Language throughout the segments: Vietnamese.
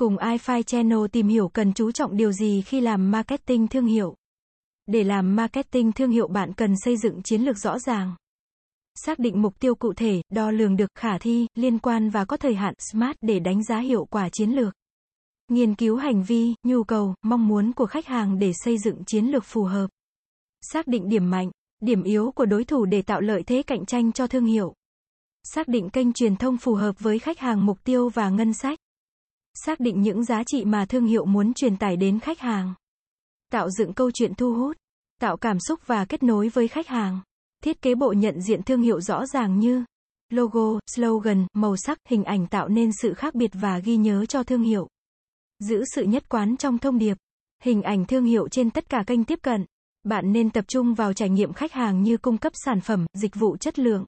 Cùng iFi Channel tìm hiểu cần chú trọng điều gì khi làm marketing thương hiệu. Để làm marketing thương hiệu bạn cần xây dựng chiến lược rõ ràng. Xác định mục tiêu cụ thể, đo lường được, khả thi, liên quan và có thời hạn, SMART để đánh giá hiệu quả chiến lược. Nghiên cứu hành vi, nhu cầu, mong muốn của khách hàng để xây dựng chiến lược phù hợp. Xác định điểm mạnh, điểm yếu của đối thủ để tạo lợi thế cạnh tranh cho thương hiệu. Xác định kênh truyền thông phù hợp với khách hàng mục tiêu và ngân sách. Xác định những giá trị mà thương hiệu muốn truyền tải đến khách hàng. Tạo dựng câu chuyện thu hút, tạo cảm xúc và kết nối với khách hàng. Thiết kế bộ nhận diện thương hiệu rõ ràng như logo, slogan, màu sắc, hình ảnh tạo nên sự khác biệt và ghi nhớ cho thương hiệu. Giữ sự nhất quán trong thông điệp. Hình ảnh thương hiệu trên tất cả kênh tiếp cận. Bạn nên tập trung vào trải nghiệm khách hàng như cung cấp sản phẩm, dịch vụ chất lượng.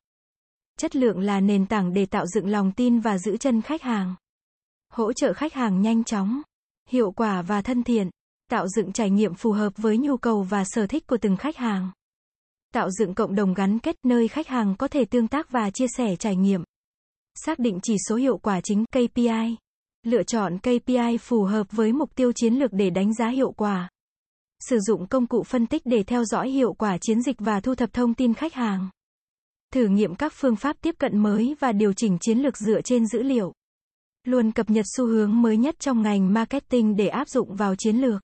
Chất lượng là nền tảng để tạo dựng lòng tin và giữ chân khách hàng. Hỗ trợ khách hàng nhanh chóng, hiệu quả và thân thiện. Tạo dựng trải nghiệm phù hợp với nhu cầu và sở thích của từng khách hàng. Tạo dựng cộng đồng gắn kết nơi khách hàng có thể tương tác và chia sẻ trải nghiệm. Xác định chỉ số hiệu quả chính KPI. Lựa chọn KPI phù hợp với mục tiêu chiến lược để đánh giá hiệu quả. Sử dụng công cụ phân tích để theo dõi hiệu quả chiến dịch và thu thập thông tin khách hàng. Thử nghiệm các phương pháp tiếp cận mới và điều chỉnh chiến lược dựa trên dữ liệu. Luôn cập nhật xu hướng mới nhất trong ngành marketing để áp dụng vào chiến lược.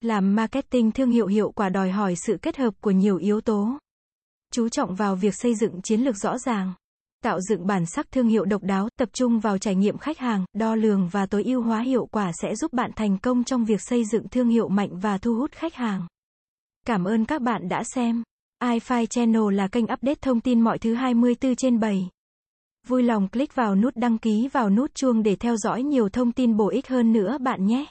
Làm marketing thương hiệu hiệu quả đòi hỏi sự kết hợp của nhiều yếu tố. Chú trọng vào việc xây dựng chiến lược rõ ràng, tạo dựng bản sắc thương hiệu độc đáo, tập trung vào trải nghiệm khách hàng, đo lường và tối ưu hóa hiệu quả sẽ giúp bạn thành công trong việc xây dựng thương hiệu mạnh và thu hút khách hàng. Cảm ơn các bạn đã xem. iFi Channel là kênh update thông tin mọi thứ 24 trên 7. Vui lòng click vào nút đăng ký vào nút chuông để theo dõi nhiều thông tin bổ ích hơn nữa bạn nhé.